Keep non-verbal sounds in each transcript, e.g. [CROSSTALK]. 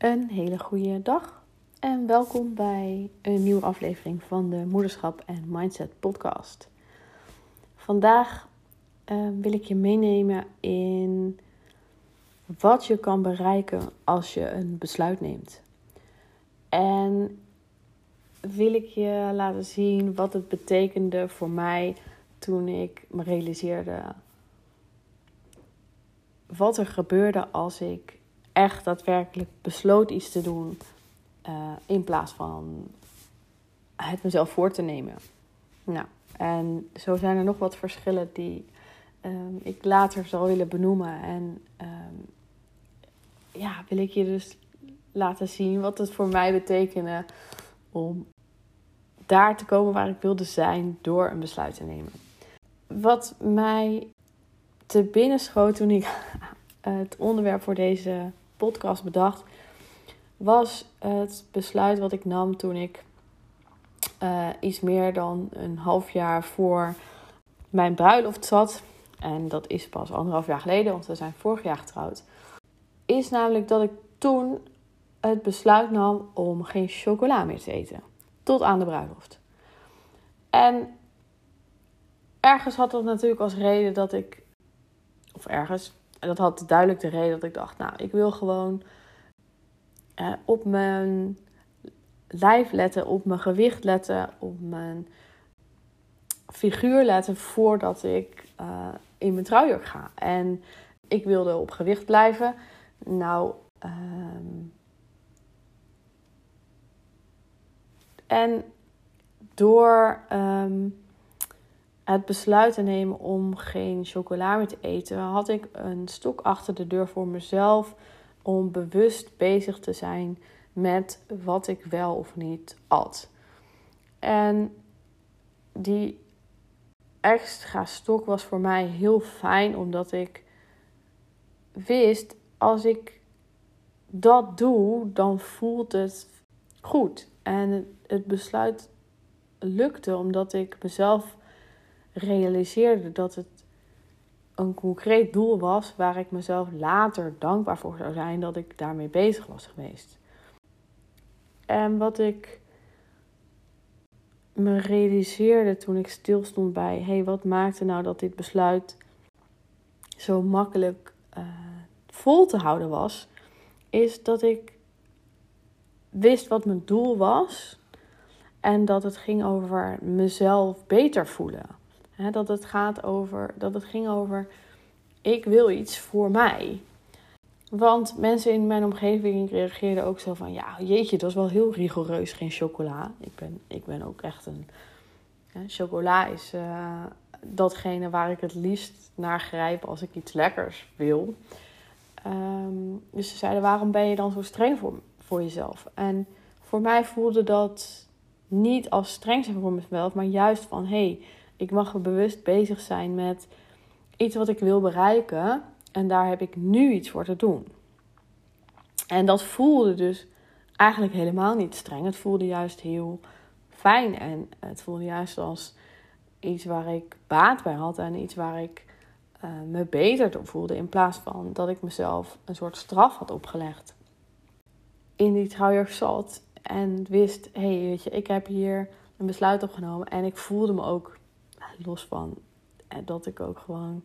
Een hele goede dag en welkom bij een nieuwe aflevering van de Moederschap en Mindset Podcast. Vandaag uh, wil ik je meenemen in wat je kan bereiken als je een besluit neemt. En wil ik je laten zien wat het betekende voor mij toen ik me realiseerde wat er gebeurde als ik echt daadwerkelijk besloot iets te doen uh, in plaats van het mezelf voor te nemen. Nou, en zo zijn er nog wat verschillen die um, ik later zal willen benoemen. En um, ja, wil ik je dus laten zien wat het voor mij betekende om daar te komen waar ik wilde zijn door een besluit te nemen. Wat mij te binnen schoot toen ik [LAUGHS] het onderwerp voor deze podcast bedacht, was het besluit wat ik nam toen ik uh, iets meer dan een half jaar voor mijn bruiloft zat. En dat is pas anderhalf jaar geleden, want we zijn vorig jaar getrouwd. Is namelijk dat ik toen het besluit nam om geen chocola meer te eten. Tot aan de bruiloft. En ergens had dat natuurlijk als reden dat ik. Of ergens. En dat had duidelijk de reden dat ik dacht, nou, ik wil gewoon eh, op mijn lijf letten, op mijn gewicht letten, op mijn figuur letten voordat ik uh, in mijn trouwjurk ga. En ik wilde op gewicht blijven. Nou, um... en door um, het besluit te nemen om geen chocola meer te eten, had ik een stok achter de deur voor mezelf om bewust bezig te zijn met wat ik wel of niet at. En die extra stok was voor mij heel fijn, omdat ik wist als ik dat doe, dan voelt het goed. En het besluit lukte omdat ik mezelf realiseerde dat het een concreet doel was waar ik mezelf later dankbaar voor zou zijn dat ik daarmee bezig was geweest. En wat ik me realiseerde toen ik stilstond bij: hé, hey, wat maakte nou dat dit besluit zo makkelijk uh, vol te houden was, is dat ik wist wat mijn doel was en dat het ging over mezelf beter voelen dat het gaat over, dat het ging over, ik wil iets voor mij. Want mensen in mijn omgeving reageerden ook zo van, ja, jeetje, dat is wel heel rigoureus, geen chocola. Ik ben, ik ben ook echt een, chocola is uh, datgene waar ik het liefst naar grijp als ik iets lekkers wil. Um, dus ze zeiden, waarom ben je dan zo streng voor, voor jezelf? En voor mij voelde dat niet als streng zijn voor mezelf, maar juist van, hé, hey, ik mag bewust bezig zijn met iets wat ik wil bereiken. En daar heb ik nu iets voor te doen. En dat voelde dus eigenlijk helemaal niet streng. Het voelde juist heel fijn. En het voelde juist als iets waar ik baat bij had. En iets waar ik uh, me beter door voelde. In plaats van dat ik mezelf een soort straf had opgelegd. In die trouwjurk zat en wist: hé, hey, weet je, ik heb hier een besluit opgenomen. En ik voelde me ook los van eh, dat ik ook gewoon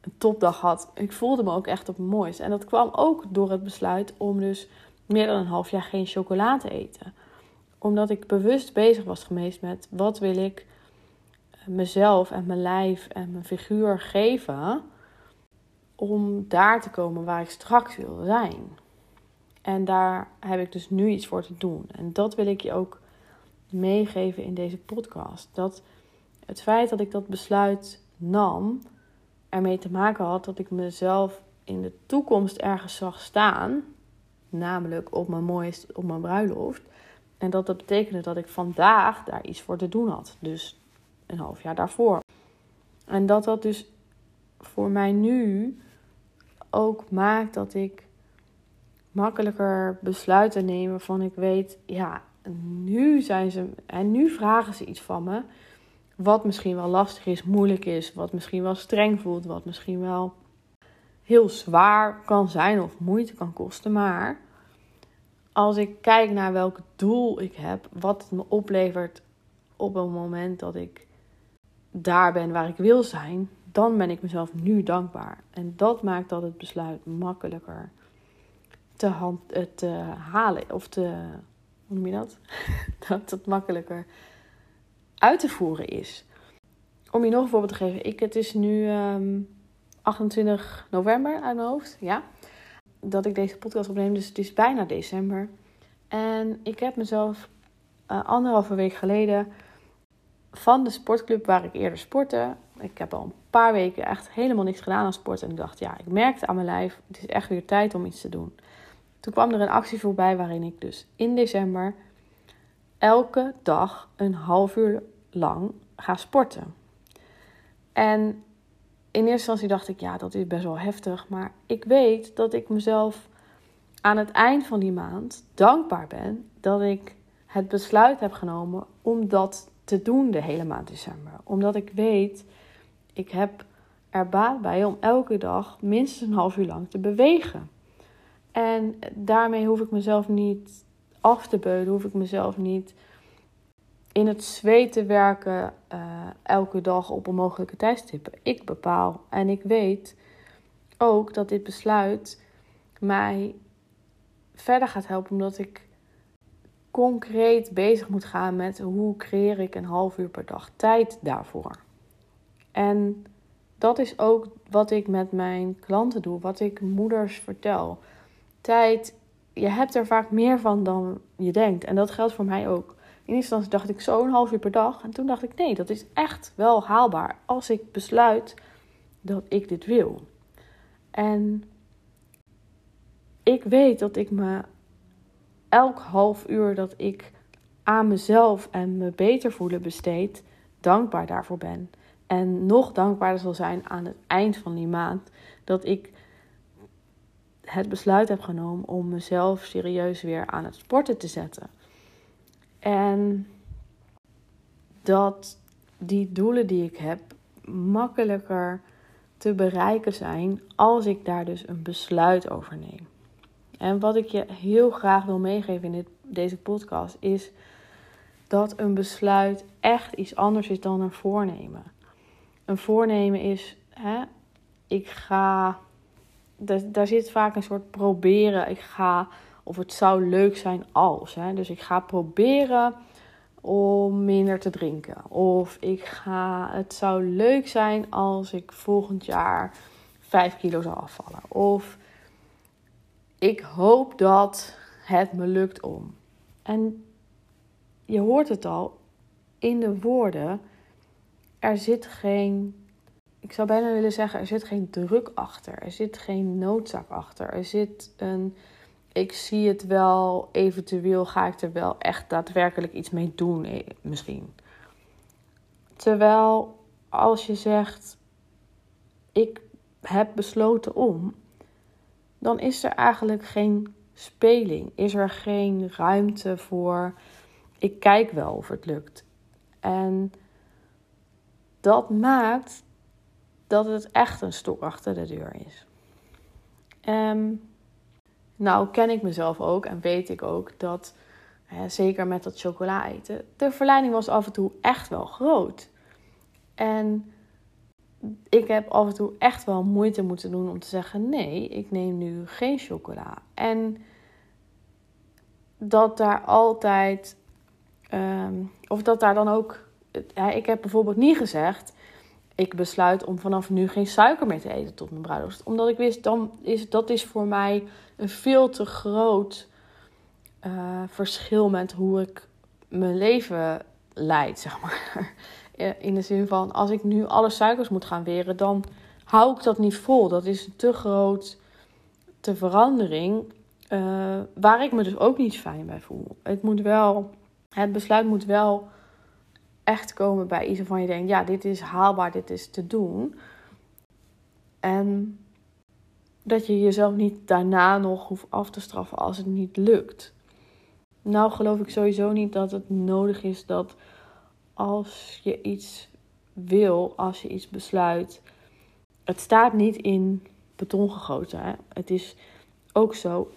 een topdag had. Ik voelde me ook echt op het mooist. En dat kwam ook door het besluit om dus meer dan een half jaar geen chocola te eten. Omdat ik bewust bezig was geweest met wat wil ik eh, mezelf en mijn lijf en mijn figuur geven om daar te komen waar ik straks wil zijn. En daar heb ik dus nu iets voor te doen. En dat wil ik je ook meegeven in deze podcast. Dat het feit dat ik dat besluit nam, ermee te maken had dat ik mezelf in de toekomst ergens zag staan, namelijk op mijn mooiste, op mijn bruiloft. En dat dat betekende dat ik vandaag daar iets voor te doen had. Dus een half jaar daarvoor. En dat dat dus voor mij nu ook maakt dat ik makkelijker besluiten neem van ik weet, ja, nu zijn ze en nu vragen ze iets van me. Wat misschien wel lastig is, moeilijk is, wat misschien wel streng voelt, wat misschien wel heel zwaar kan zijn of moeite kan kosten. Maar als ik kijk naar welk doel ik heb, wat het me oplevert op een moment dat ik daar ben waar ik wil zijn, dan ben ik mezelf nu dankbaar. En dat maakt dat het besluit makkelijker te, hand, eh, te halen of te, hoe noem je dat? [LAUGHS] dat het makkelijker uit te voeren is. Om je nog een voorbeeld te geven, ik, het is nu 28 ehm, november uit mijn hoofd, ja, dat ik deze podcast opneem, dus het is bijna december. En ik heb mezelf uh, anderhalve week geleden van de sportclub waar ik eerder sportte. Ik heb al een paar weken echt helemaal niks gedaan aan sport. En ik dacht, ja, ik merkte aan mijn lijf, het is echt weer tijd om iets te doen. Toen kwam er een actie voorbij waarin ik dus in december elke dag een half uur lang ga sporten. En in eerste instantie dacht ik, ja, dat is best wel heftig. Maar ik weet dat ik mezelf aan het eind van die maand dankbaar ben dat ik het besluit heb genomen om dat te doen de hele maand december. Omdat ik weet, ik heb er baat bij om elke dag minstens een half uur lang te bewegen. En daarmee hoef ik mezelf niet af te beulen, hoef ik mezelf niet in het zweet te werken uh, elke dag op onmogelijke tijdstippen. Ik bepaal en ik weet ook dat dit besluit mij verder gaat helpen, omdat ik concreet bezig moet gaan met hoe creëer ik een half uur per dag tijd daarvoor. En dat is ook wat ik met mijn klanten doe, wat ik moeders vertel. Tijd, je hebt er vaak meer van dan je denkt. En dat geldt voor mij ook. In eerste instantie dacht ik zo'n half uur per dag. En toen dacht ik, nee, dat is echt wel haalbaar als ik besluit dat ik dit wil. En ik weet dat ik me elk half uur dat ik aan mezelf en me beter voelen besteed, dankbaar daarvoor ben. En nog dankbaarder zal zijn aan het eind van die maand dat ik het besluit heb genomen om mezelf serieus weer aan het sporten te zetten. En dat die doelen die ik heb makkelijker te bereiken zijn als ik daar dus een besluit over neem. En wat ik je heel graag wil meegeven in deze podcast is dat een besluit echt iets anders is dan een voornemen. Een voornemen is, hè, ik ga, daar, daar zit vaak een soort proberen. Ik ga, of het zou leuk zijn als. Hè, dus ik ga proberen om minder te drinken. Of ik ga, het zou leuk zijn als ik volgend jaar 5 kilo zou afvallen. Of ik hoop dat het me lukt om. En je hoort het al in de woorden. Er zit geen, ik zou bijna willen zeggen, er zit geen druk achter. Er zit geen noodzaak achter. Er zit een, ik zie het wel, eventueel ga ik er wel echt daadwerkelijk iets mee doen, eh, misschien. Terwijl als je zegt, ik heb besloten om, dan is er eigenlijk geen speling. Is er geen ruimte voor. Ik kijk wel of het lukt. En dat maakt dat het echt een stok achter de deur is. Um, nou ken ik mezelf ook en weet ik ook dat, hè, zeker met dat chocola eten, de verleiding was af en toe echt wel groot. En ik heb af en toe echt wel moeite moeten doen om te zeggen: nee, ik neem nu geen chocola. En dat daar altijd, ehm, of dat daar dan ook, ik heb bijvoorbeeld niet gezegd: ik besluit om vanaf nu geen suiker meer te eten tot mijn bruiloft. Omdat ik wist, dan is, dat is voor mij een veel te groot uh, verschil met hoe ik mijn leven leid, zeg maar. Eh, [LAUGHS] in de zin van, als ik nu alle suikers moet gaan weren, dan hou ik dat niet vol. Dat is een te groot te verandering, uh, waar ik me dus ook niet fijn bij voel. Het moet wel, het besluit moet wel echt komen bij iets van je denkt, ja, dit is haalbaar, dit is te doen. En dat je jezelf niet daarna nog hoeft af te straffen als het niet lukt. Nou geloof ik sowieso niet dat het nodig is dat als je iets wil, als je iets besluit. Het staat niet in beton gegoten. Hè? Het is ook zo.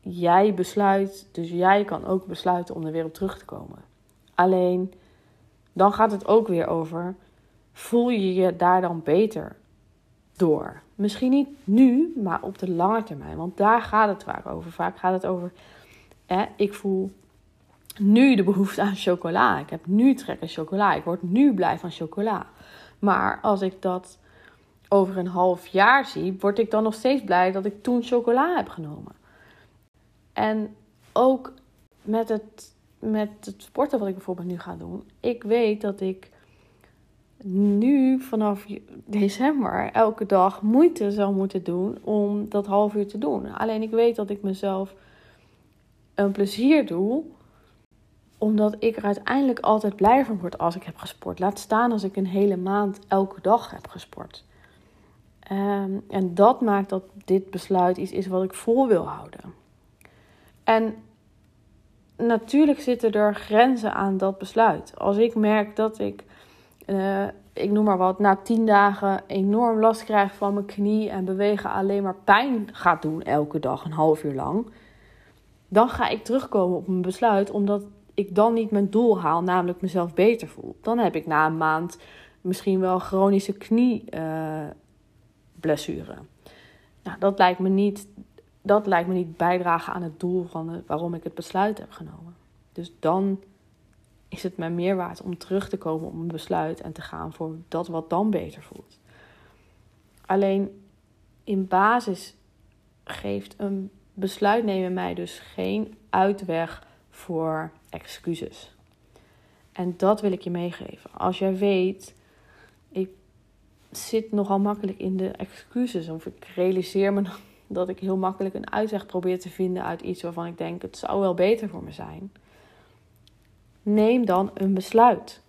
jij besluit, dus jij kan ook besluiten om er weer op terug te komen. Alleen dan gaat het ook weer over: voel je je daar dan beter door? Misschien niet nu, maar op de lange termijn. Want daar gaat het vaak over. Vaak gaat het over: hè, ik voel nu de behoefte aan chocola. Ik heb nu trek in chocola. Ik word nu blij van chocola. Maar als ik dat over een half jaar zie, word ik dan nog steeds blij dat ik toen chocola heb genomen. En ook met het, met het sporten wat ik bijvoorbeeld nu ga doen. Ik weet dat ik nu vanaf december elke dag moeite zal moeten doen om dat half uur te doen. Alleen ik weet dat ik mezelf een plezier doe omdat ik er uiteindelijk altijd blij van word als ik heb gesport. Laat staan als ik een hele maand elke dag heb gesport. Ehm, en dat maakt dat dit besluit iets is wat ik vol wil houden. En natuurlijk zitten er grenzen aan dat besluit. Als ik merk dat ik, uh, ik noem maar wat, na tien dagen enorm last krijg van mijn knie en bewegen alleen maar pijn gaat doen elke dag, een half uur lang, dan ga ik terugkomen op mijn besluit, omdat ik dan niet mijn doel haal, namelijk mezelf beter voel. Dan heb ik na een maand misschien wel chronische knieblessure. Uh, nou, dat lijkt me niet dat lijkt me niet bijdragen aan het doel van waarom ik het besluit heb genomen. Dus dan is het mij meer waard om terug te komen op een besluit en te gaan voor dat wat dan beter voelt. Alleen in basis geeft een besluit nemen mij dus geen uitweg voor excuses. En dat wil ik je meegeven. Als jij weet, ik zit nogal makkelijk in de excuses, of ik realiseer me dat ik heel makkelijk een uitweg probeer te vinden uit iets waarvan ik denk het zou wel beter voor me zijn. Neem dan een besluit.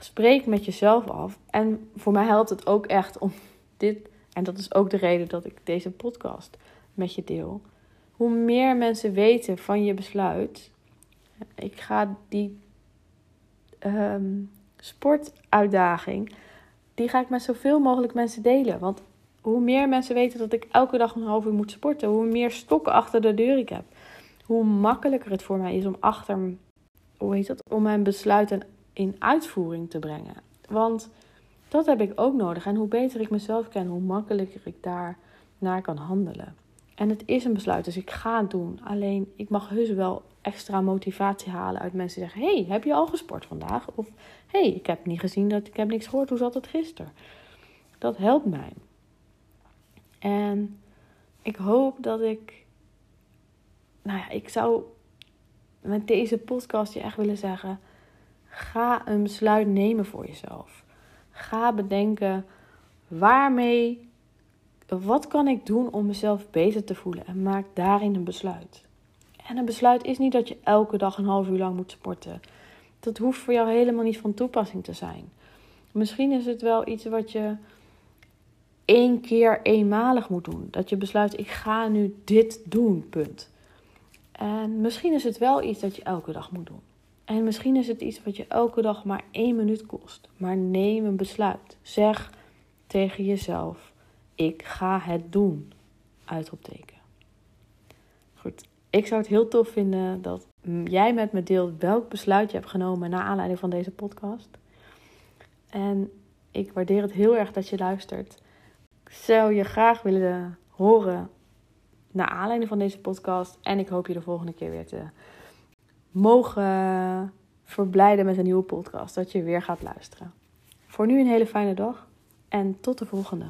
Spreek met jezelf af. En voor mij helpt het ook echt om dit, en dat is ook de reden dat ik deze podcast met je deel. Hoe meer mensen weten van je besluit, ik ga die um, sportuitdaging, die ga ik met zoveel mogelijk mensen delen. Want hoe meer mensen weten dat ik elke dag een half uur moet sporten, hoe meer stokken achter de deur ik heb. Hoe makkelijker het voor mij is om achter, hoe heet dat, om mijn besluiten in uitvoering te brengen. Want dat heb ik ook nodig. En hoe beter ik mezelf ken, hoe makkelijker ik daar naar kan handelen. En het is een besluit, dus ik ga het doen. Alleen ik mag heus wel extra motivatie halen uit mensen die zeggen: Hey, heb je al gesport vandaag? Of Hey, ik heb niet gezien dat ik heb niks gehoord. Hoe zat het gisteren? Dat helpt mij. En ik hoop dat ik. Nou ja, ik zou met deze podcast je echt willen zeggen: ga een besluit nemen voor jezelf. Ga bedenken waarmee. Wat kan ik doen om mezelf beter te voelen? En maak daarin een besluit. En een besluit is niet dat je elke dag een half uur lang moet sporten. Dat hoeft voor jou helemaal niet van toepassing te zijn. Misschien is het wel iets wat je één keer eenmalig moet doen. Dat je besluit, ik ga nu dit doen, punt. En misschien is het wel iets dat je elke dag moet doen. En misschien is het iets wat je elke dag maar één minuut kost. Maar neem een besluit. Zeg tegen jezelf, ik ga het doen. Uitroepteken. Goed, ik zou het heel tof vinden dat jij met me deelt welk besluit je hebt genomen naar aanleiding van deze podcast. En ik waardeer het heel erg dat je luistert zou je graag willen horen naar aanleiding van deze podcast. En ik hoop je de volgende keer weer te mogen verblijden met een nieuwe podcast. Dat je weer gaat luisteren. Voor nu een hele fijne dag en tot de volgende.